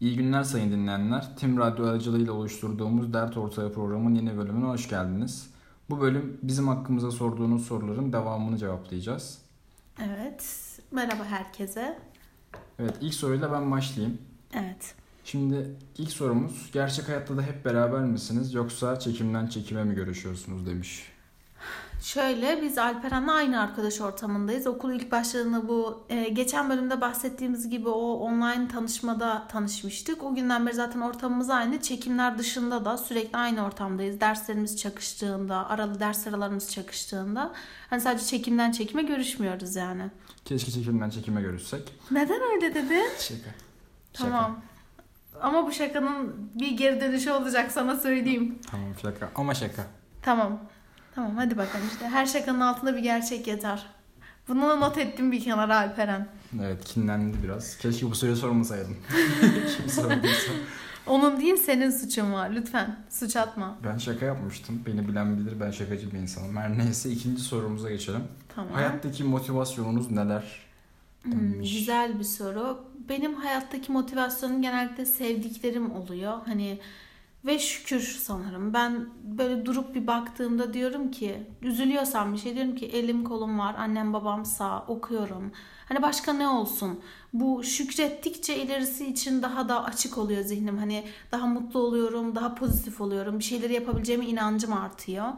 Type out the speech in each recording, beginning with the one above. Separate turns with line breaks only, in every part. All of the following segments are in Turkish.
İyi günler sayın dinleyenler. Tim Radyo aracılığıyla oluşturduğumuz Dert Ortaya programın yeni bölümüne hoş geldiniz. Bu bölüm bizim hakkımıza sorduğunuz soruların devamını cevaplayacağız.
Evet. Merhaba herkese.
Evet ilk soruyla ben başlayayım.
Evet.
Şimdi ilk sorumuz gerçek hayatta da hep beraber misiniz yoksa çekimden çekime mi görüşüyorsunuz demiş.
Şöyle biz Alperen'le aynı arkadaş ortamındayız. Okul ilk başladığında bu e, geçen bölümde bahsettiğimiz gibi o online tanışmada tanışmıştık. O günden beri zaten ortamımız aynı. Çekimler dışında da sürekli aynı ortamdayız. Derslerimiz çakıştığında, aralı ders aralarımız çakıştığında. Hani sadece çekimden çekime görüşmüyoruz yani.
Keşke çekimden çekime görüşsek.
Neden öyle dedin?
Şaka.
Tamam. Ama bu şakanın bir geri dönüşü olacak sana söyleyeyim.
Tamam şaka ama şaka.
Tamam. Tamam hadi bakalım işte. Her şakanın altında bir gerçek yeter. Bunu da not ettim bir kenara Alperen.
Evet kinlendi biraz. Keşke bu soruyu sormasaydım. Kim sorduysa.
Onun değil senin suçun var. Lütfen suç atma.
Ben şaka yapmıştım. Beni bilen bilir ben şakacı bir insanım. Her neyse ikinci sorumuza geçelim.
Tamam.
Hayattaki motivasyonunuz neler?
Hmm, güzel bir soru. Benim hayattaki motivasyonum genellikle sevdiklerim oluyor. Hani ve şükür sanırım. Ben böyle durup bir baktığımda diyorum ki üzülüyorsam bir şey diyorum ki elim kolum var. Annem babam sağ okuyorum. Hani başka ne olsun? Bu şükrettikçe ilerisi için daha da açık oluyor zihnim. Hani daha mutlu oluyorum, daha pozitif oluyorum. Bir şeyleri yapabileceğime inancım artıyor.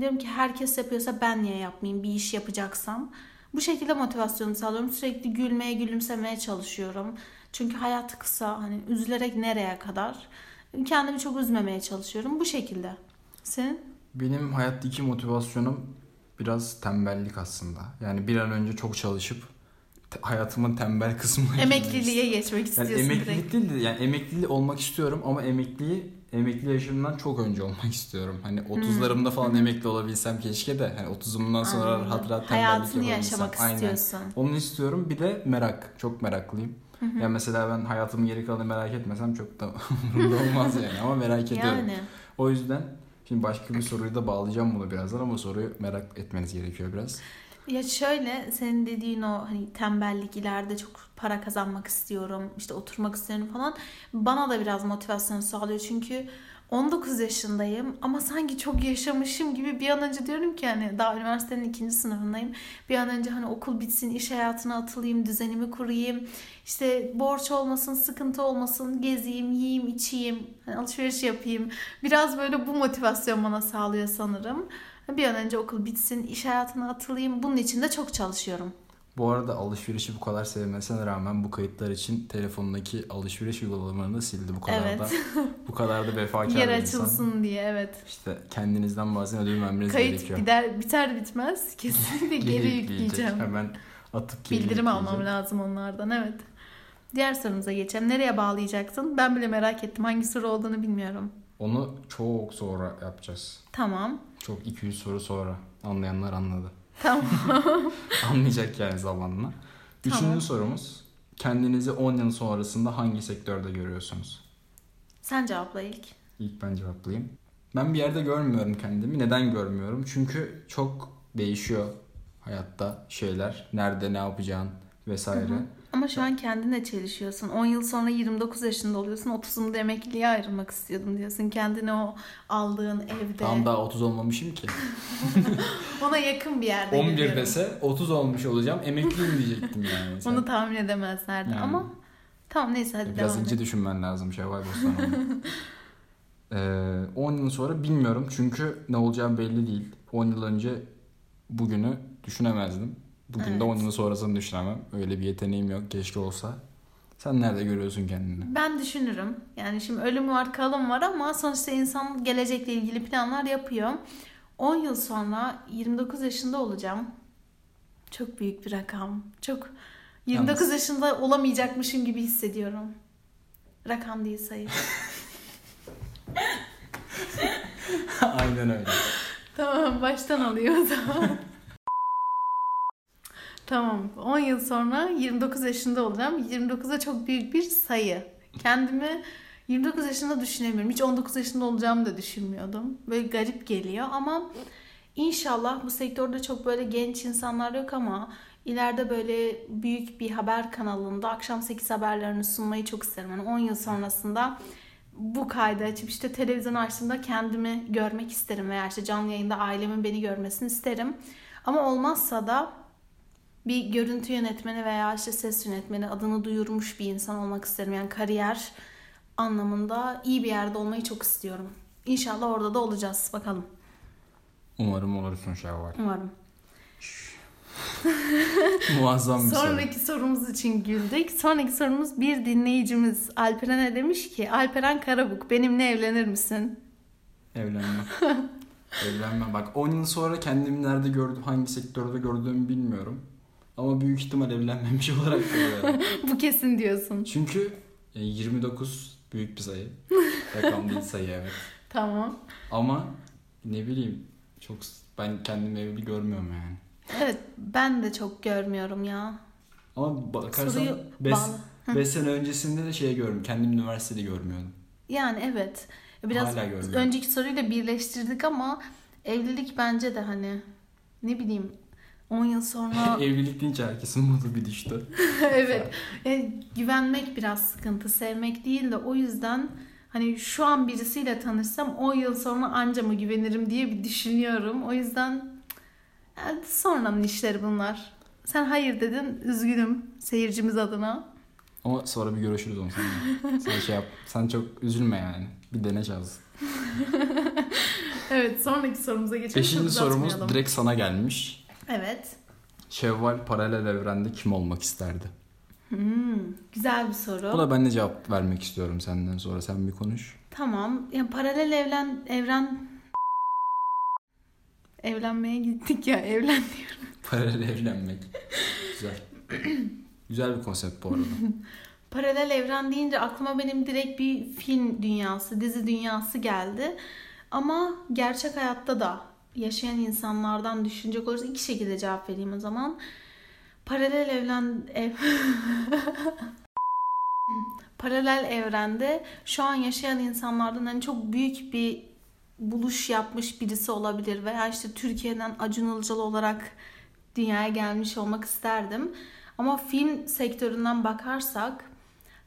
Diyorum ki herkes yapıyorsa ben niye yapmayayım bir iş yapacaksam. Bu şekilde motivasyonu sağlıyorum. Sürekli gülmeye, gülümsemeye çalışıyorum. Çünkü hayat kısa. Hani üzülerek nereye kadar? Kendimi çok üzmemeye çalışıyorum. Bu şekilde. Senin?
Benim hayattaki motivasyonum biraz tembellik aslında. Yani bir an önce çok çalışıp te- hayatımın tembel kısmına
Emekliliğe geçmek
Yani
istiyorsun
emeklilik
direkt.
değil de yani emekli olmak istiyorum ama emekliyi emekli yaşımdan çok önce olmak istiyorum. Hani 30'larımda falan emekli olabilsem keşke de hani 30'umdan sonra
Hmm. Anladım.
rahat rahat tembellik
Hayatını
yapabilsem.
yaşamak
Aynen.
istiyorsun.
Onu istiyorum. Bir de merak. Çok meraklıyım. Ya mesela ben hayatımın geri kalanını merak etmesem çok da umurumda olmaz yani ama merak ediyorum.
Yani.
O yüzden şimdi başka bir soruyu da bağlayacağım bunu birazdan ama soruyu merak etmeniz gerekiyor biraz.
Ya şöyle senin dediğin o hani tembellik ileride çok para kazanmak istiyorum işte oturmak istiyorum falan bana da biraz motivasyon sağlıyor çünkü 19 yaşındayım ama sanki çok yaşamışım gibi bir an önce diyorum ki hani daha üniversitenin ikinci sınıfındayım. Bir an önce hani okul bitsin, iş hayatına atılayım, düzenimi kurayım. işte borç olmasın, sıkıntı olmasın, gezeyim, yiyeyim, içeyim, hani alışveriş yapayım. Biraz böyle bu motivasyon bana sağlıyor sanırım. Bir an önce okul bitsin, iş hayatına atılayım. Bunun için de çok çalışıyorum.
Bu arada alışverişi bu kadar sevmesine rağmen bu kayıtlar için telefonundaki alışveriş uygulamalarını sildi. Bu kadar
Evet.
da bu kadar da vefakar
Yer
bir insan.
açılsın diye evet.
İşte kendinizden bazen ödül vermeniz
Kayıt
gerekiyor.
gider biter bitmez kesinlikle geri yükleyeceğim.
Hemen atıp geri
Bildirim almam lazım onlardan evet. Diğer sorumuza geçelim. Nereye bağlayacaksın? Ben bile merak ettim. Hangi soru olduğunu bilmiyorum.
Onu çok sonra yapacağız.
Tamam.
Çok 200 soru sonra. Anlayanlar anladı.
Tamam.
Anlayacak yani zamanla. Üçüncü
Tamam.
sorumuz. Kendinizi 10 yıl sonrasında hangi sektörde görüyorsunuz?
Sen cevapla ilk.
İlk ben cevaplayayım. Ben bir yerde görmüyorum kendimi. Neden görmüyorum? Çünkü çok değişiyor hayatta şeyler. Nerede ne yapacağın vesaire.
Ama şu an kendine çelişiyorsun. 10 yıl sonra 29 yaşında oluyorsun. 30'umda emekliliğe ayrılmak istiyordum diyorsun. Kendini o aldığın evde.
Tam daha 30 olmamışım ki.
Ona yakın bir yerde
11
görüyorum.
dese 30 olmuş olacağım. Emekliyim diyecektim yani. Sen-
Onu tahmin edemezlerdi
Yani.
ama tamam neyse hadi
Biraz
devam
ince
et.
düşünmen lazım Şevval Bostan ee, 10 yıl sonra bilmiyorum çünkü ne olacağı belli değil. 10 yıl önce bugünü düşünemezdim. Bugün de 10
Evet.
yıl sonrasını düşünemem. Öyle bir yeteneğim yok. Keşke olsa. Sen nerede görüyorsun kendini?
Ben düşünürüm. Yani şimdi ölüm var, kalım var ama sonuçta insan gelecekle ilgili planlar yapıyor. 10 yıl sonra 29 yaşında olacağım. Çok büyük bir rakam. Çok 29
Yalnız-
yaşında olamayacakmışım gibi hissediyorum. Rakam değil sayı.
Aynen öyle.
tamam baştan alıyor o zaman. tamam 10 yıl sonra 29 yaşında olacağım. 29'a çok büyük bir sayı. Kendimi 29 yaşında düşünemiyorum. Hiç 19 yaşında olacağımı da düşünmüyordum. Böyle garip geliyor ama inşallah bu sektörde çok böyle genç insanlar yok ama ileride böyle büyük bir haber kanalında akşam 8 haberlerini sunmayı çok isterim. Yani 10 yıl sonrasında bu kaydı açıp işte televizyon açtığımda kendimi görmek isterim veya işte canlı yayında ailemin beni görmesini isterim. Ama olmazsa da bir görüntü yönetmeni veya işte ses yönetmeni adını duyurmuş bir insan olmak isterim. Yani kariyer anlamında iyi bir yerde olmayı çok istiyorum. İnşallah orada da olacağız. Bakalım.
Umarım olursun Şevval.
Umarım.
Muazzam bir soru.
Sonraki sorumuz için güldük. Sonraki sorumuz bir dinleyicimiz Alperen'e demiş ki Alperen Karabuk benimle evlenir misin?
Evlenme. Evlenme. Bak 10 yıl sonra kendimi nerede gördüm, hangi sektörde gördüğümü bilmiyorum. Ama büyük ihtimal evlenmemiş olarak görüyorum.
Bu kesin diyorsun.
Çünkü e, 29 büyük bir sayı. Rakam değil sayı evet.
Tamam.
Ama ne bileyim çok ben kendimi evli görmüyorum yani.
Evet ben de çok görmüyorum ya.
Ama bakarsan
Soruyu
5
bağla.
sene öncesinde de şey görmüyorum. Kendimi üniversitede görmüyordum.
Yani evet. Biraz
Hala görmüyorum.
önceki soruyla birleştirdik ama evlilik bence de hani ne bileyim 10 yıl sonra
Evlilik deyince herkesin modu bir düştü.
evet Yani güvenmek biraz sıkıntı sevmek değil de o yüzden hani şu an birisiyle tanışsam 10 yıl sonra anca mı güvenirim diye bir düşünüyorum. O yüzden yani sonranın işleri bunlar. Sen hayır dedin üzgünüm seyircimiz adına.
Ama sonra bir görüşürüz onu seninle. Sen şey yap. Sen çok üzülme yani. Bir dene şans.
Evet sonraki sorumuza geçelim.
Beşinci sorumuz direkt sana gelmiş.
Evet.
Şevval paralel evrende kim olmak isterdi?
Hmm, güzel bir soru.
Buna ben de cevap vermek istiyorum senden sonra. Sen bir konuş.
Tamam. Yani paralel evlen evren evlenmeye gittik ya evlen diyorum.
Paralel evlenmek. Güzel. Güzel bir konsept bu arada.
Paralel evren deyince aklıma benim direkt bir film dünyası, dizi dünyası geldi. Ama gerçek hayatta da yaşayan insanlardan düşünecek olursa iki şekilde cevap vereyim o zaman. Paralel evren ev Paralel evrende şu an yaşayan insanlardan hani çok büyük bir buluş yapmış birisi olabilir veya işte Türkiye'den Acun Ilıcalı olarak dünyaya gelmiş olmak isterdim. Ama film sektöründen bakarsak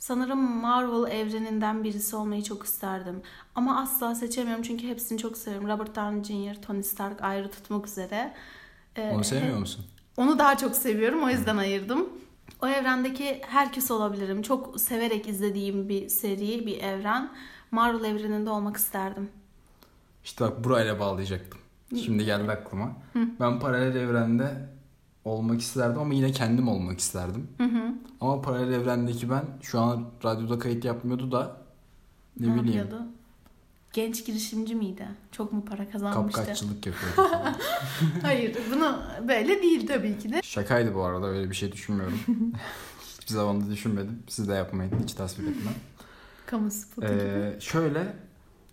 sanırım Marvel evreninden birisi olmayı çok isterdim. Ama asla seçemiyorum çünkü hepsini çok seviyorum. Robert Downey Jr., Tony Stark ayrı tutmak üzere. Ee,
Onu sevmiyor musun?
onu daha çok seviyorum o yüzden ayırdım. O evrendeki herkes olabilirim. Çok severek izlediğim bir seri, bir evren. Marvel evreninde olmak isterdim.
İşte bak burayla bağlayacaktım. Şimdi geldi aklıma. Ben paralel evrende olmak isterdim ama yine kendim olmak isterdim.
Hı hı.
Ama paralel evrendeki ben şu an radyoda kayıt yapmıyordu da ne,
Ne
bileyim
yapıyordu? Genç girişimci miydi? Çok mu para kazanmıştı?
kapkaççılık yapıyordu.
Hayır, bunu böyle değil tabii ki de.
Şakaydı bu arada öyle bir şey düşünmüyorum. Hiçbir zaman da düşünmedim. Siz de yapmayın hiç tasvip etmem.
Kamu spotu gibi.
Ee, şöyle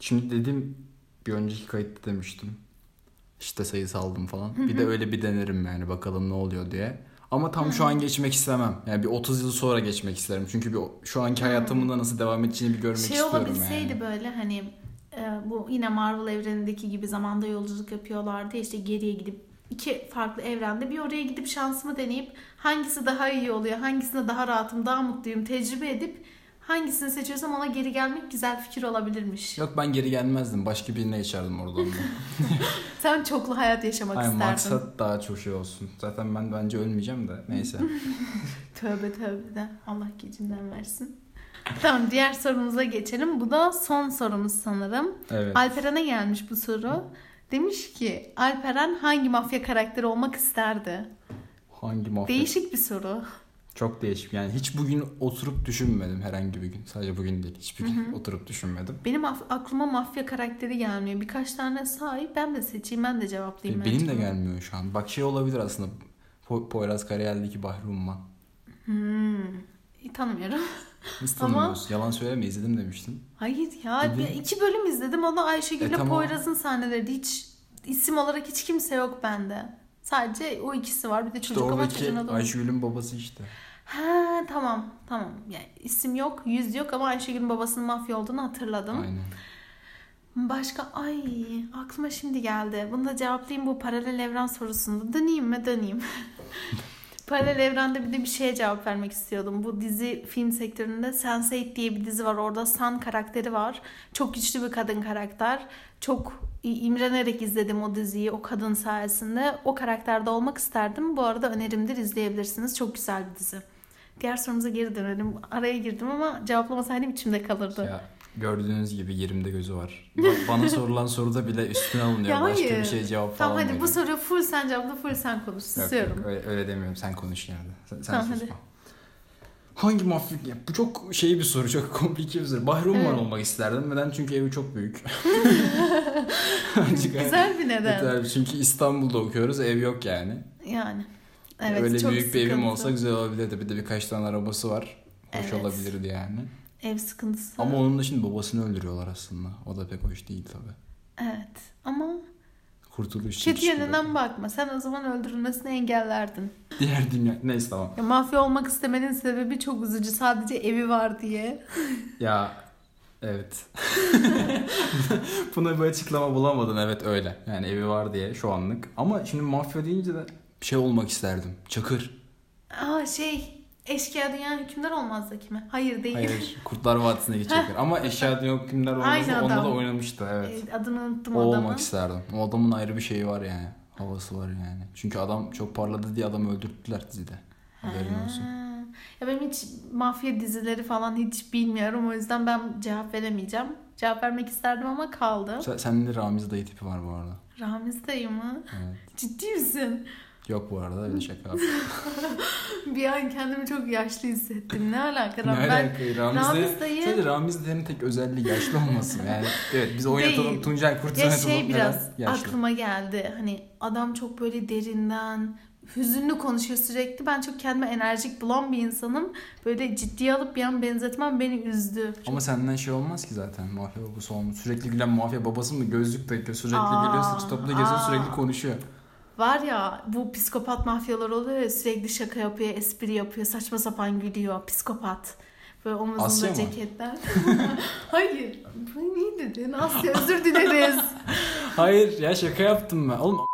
şimdi dedim bir önceki kayıtta demiştim. İşte sayı saldım falan. Bir de öyle bir denerim yani bakalım ne oluyor diye. Ama tam şu an geçmek istemem. Yani bir 30 yıl sonra geçmek isterim. Çünkü bir şu anki hayatımın nasıl devam edeceğini bir görmek
Şey
istiyorum
olabilseydi
yani.
böyle hani e, bu yine Marvel evrenindeki gibi zamanda yolculuk yapıyorlardı ya, işte geriye gidip iki farklı evrende bir oraya gidip şansımı deneyip hangisi daha iyi oluyor, hangisinde daha rahatım, daha mutluyum tecrübe edip hangisini seçiyorsam ona geri gelmek güzel fikir olabilirmiş.
Yok ben geri gelmezdim. Başka birine geçerdim oradan da.
Sen çoklu hayat yaşamak
Hayır
isterdin.
maksat daha çok şey olsun. Zaten ben bence ölmeyeceğim de neyse.
Tövbe tövbe de Allah gecinden versin. tamam diğer sorumuza geçelim. Bu da son sorumuz sanırım.
Evet.
Alperen'e gelmiş bu soru. Demiş ki Alperen hangi mafya karakteri olmak isterdi?
Hangi mafya?
Değişik bir soru.
Çok değişik. Yani hiç bugün oturup düşünmedim herhangi bir gün. Sadece bugün değil. Hiçbir gün oturup düşünmedim.
Benim aklıma mafya karakteri gelmiyor. Birkaç tane sahip ben de seçeyim ben de cevaplayayım.
E, Benim
bence
de gelmiyor şu an. Bak şey olabilir aslında. Po- Poyraz Karayel'deki Bahri Umman.
Hmm. İyi, Tanımıyorum.
Nasıl
Ama-
tanımıyorsun? Yalan söyleme izledim demiştin.
Hayır ya
Dedin.
bir- iki bölüm izledim. O da Ayşegül'le
E, tamam.
Poyraz'ın sahneleri. Hiç isim olarak hiç kimse yok bende. Sadece o ikisi var. Bir de
İşte
çocuk ama
oradaki
çocuğun adı.
Ayşegül'ün babası işte.
Ha tamam tamam. Yani isim yok, yüz yok ama Ayşegül'ün babasının mafya olduğunu hatırladım.
Aynen.
Başka ay aklıma şimdi geldi. Bunu da cevaplayayım bu paralel evren sorusunda. Döneyim mi? Döneyim. Paralel evrende bir de bir şeye cevap vermek istiyordum. Bu dizi film sektöründe Sense8 diye bir dizi var. Orada San karakteri var. Çok güçlü bir kadın karakter. Çok imrenerek izledim o diziyi o kadın sayesinde. O karakterde olmak isterdim. Bu arada önerimdir izleyebilirsiniz. Çok güzel bir dizi. Diğer sorumuza geri dönelim. Araya girdim ama cevaplamasaydım içimde kalırdı.
Ya gördüğünüz gibi yerimde gözü var. Ba- Bana sorulan soruda bile üstüne alınıyor.
Ya
Başka
hayır.
bir şey cevap
Tamam
falan
hadi bu soruyu full sen cevapla full sen konuş.
Yok,
Susuyorum.
yok, öyle, öyle demiyorum. Sen konuş yani. Sen, sen
Tamam,
susma. Hangi mafya? Ya, bu çok şey bir soru. Çok komplike bir soru. Bahri
Evet.
olmak isterdim. Neden? Çünkü evi çok büyük.
Güzel bir neden.
Evet, çünkü İstanbul'da okuyoruz. Ev yok yani.
Yani. Evet,
Öyle
çok
büyük bir evim
sıkıntı.
olsa güzel olabilirdi. Bir de birkaç tane arabası var. Hoş
Evet.
olabilirdi yani.
Ev sıkıntısı.
Ama onun da şimdi babasını öldürüyorlar aslında. O da pek hoş değil tabii.
Evet. Ama
Kurtuluş
kötü
çekişiyor.
yönünden bakma. Sen o zaman öldürülmesini engellerdin.
Diğer dünya... Neyse tamam.
Ya, mafya olmak istemenin sebebi çok üzücü. Sadece evi var diye.
Ya evet. Buna bir açıklama bulamadın. Evet öyle. Yani evi var diye şu anlık. Ama şimdi mafya deyince de bir şey olmak isterdim. Çakır.
Aa şey eşkıya dünya hükümdar olmaz da kime? Hayır değil.
Hayır. Kurtlar Vadisi'ndeki Çakır. Ama Eşya Dünya Hükümler
Aynı
olmasa onda da oynamıştı. Evet.
Ee, Adını unuttum
O
adamın.
olmak isterdim. O adamın ayrı bir şeyi var yani. Havası var yani. Çünkü adam çok parladı diye adamı öldürttüler dizide. Haberin olsun.
Ya benim hiç mafya dizileri falan hiç bilmiyorum. O yüzden ben cevap veremeyeceğim. Cevap vermek isterdim ama kaldı.
Sen, sende Ramiz dayı tipi var bu arada.
Ramiz dayı mı?
Evet.
Ciddi misin?
Yok bu arada öyle şaka.
Bir an kendimi çok yaşlı hissettim. Ne alaka?
ne
ben
alaka? Ramiz,
Ramiz
dayı... Sadece Ramiz dayının tek özelliği yaşlı olması. Yani evet biz oynatalım
Değil.
Tuncay Kurt'u
ya şey biraz
Yaşlı.
aklıma geldi. Hani adam çok böyle derinden hüzünlü konuşuyor sürekli. Ben çok kendime enerjik bulan bir insanım. Böyle ciddiye alıp bir an benzetmem beni üzdü.
Ama senden şey olmaz ki zaten mafya babası olmuş. Sürekli gülen mafya babası mı gözlük takıyor. Sürekli
Aa,
geliyor saçı toplu geziyor sürekli konuşuyor.
Var ya bu psikopat mafyalar oluyor ya sürekli şaka yapıyor, espri yapıyor, saçma sapan gülüyor. Psikopat. Böyle omuzunda ceketler. Hayır. Bu ne dedin? Asya özür dileriz.
Hayır ya şaka yaptım ben. Oğlum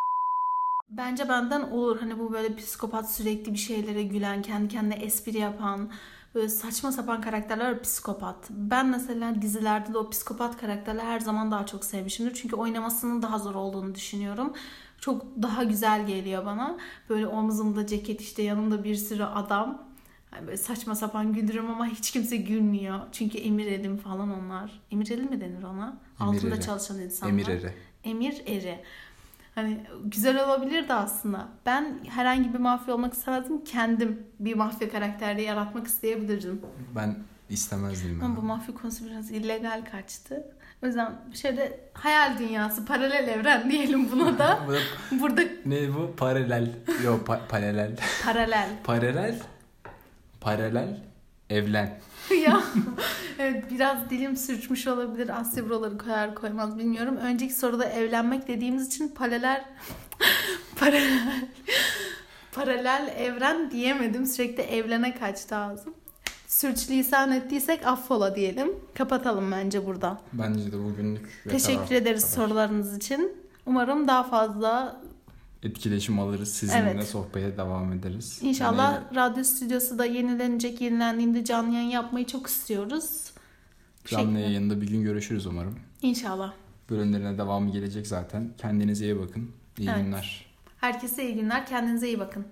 Bence benden olur. Hani bu böyle psikopat sürekli bir şeylere gülen, kendi kendine espri yapan, böyle saçma sapan karakterler var, psikopat. Ben mesela dizilerde de o psikopat karakterleri her zaman daha çok sevmişimdir. Çünkü oynamasının daha zor olduğunu düşünüyorum. Çok daha güzel geliyor bana. Böyle omzumda ceket işte yanımda bir sürü adam. Hani böyle saçma sapan güldürüyorum ama hiç kimse gülmüyor. Çünkü emir elim falan onlar. Emir eli mi denir ona?
Emir
Altında
eri.
çalışan insanlar.
Emir eri.
Emir eri. Hani güzel olabilirdi aslında. Ben herhangi bir mafya olmak istemezdim. Kendim bir mafya karakteri yaratmak isteyebilirdim.
Ben istemezdim
Ama bu
ben.
mafya konusu biraz illegal kaçtı. O yüzden şöyle hayal dünyası, paralel evren diyelim buna da.
Bu-
Burada
ne bu? Paralel. Yok pa- paralel.
paralel.
Paralel. Paralel. Evlen.
ya evet biraz dilim sürçmüş olabilir. Asya buraları koyar koymaz bilmiyorum. Önceki soruda evlenmek dediğimiz için paralel paralel paralel evren diyemedim. Sürekli evlene kaçtı ağzım. Sürçülisan ettiysek affola diyelim. Kapatalım bence burada.
Bence de bugünlük
Teşekkür ederiz
kadar.
sorularınız için. Umarım daha fazla
Etkileşim alırız. Sizinle
Evet.
sohbete devam ederiz.
inşallah
Yani
radyo stüdyosu da yenilenecek. Yenilendiğinde canlı yayın yapmayı çok istiyoruz. Bu
canlı
şekilde.
yayında bir gün görüşürüz umarım.
İnşallah.
Bölümlerine devamı gelecek zaten. Kendinize iyi bakın. İyi
Evet.
günler.
Herkese iyi günler. Kendinize iyi bakın.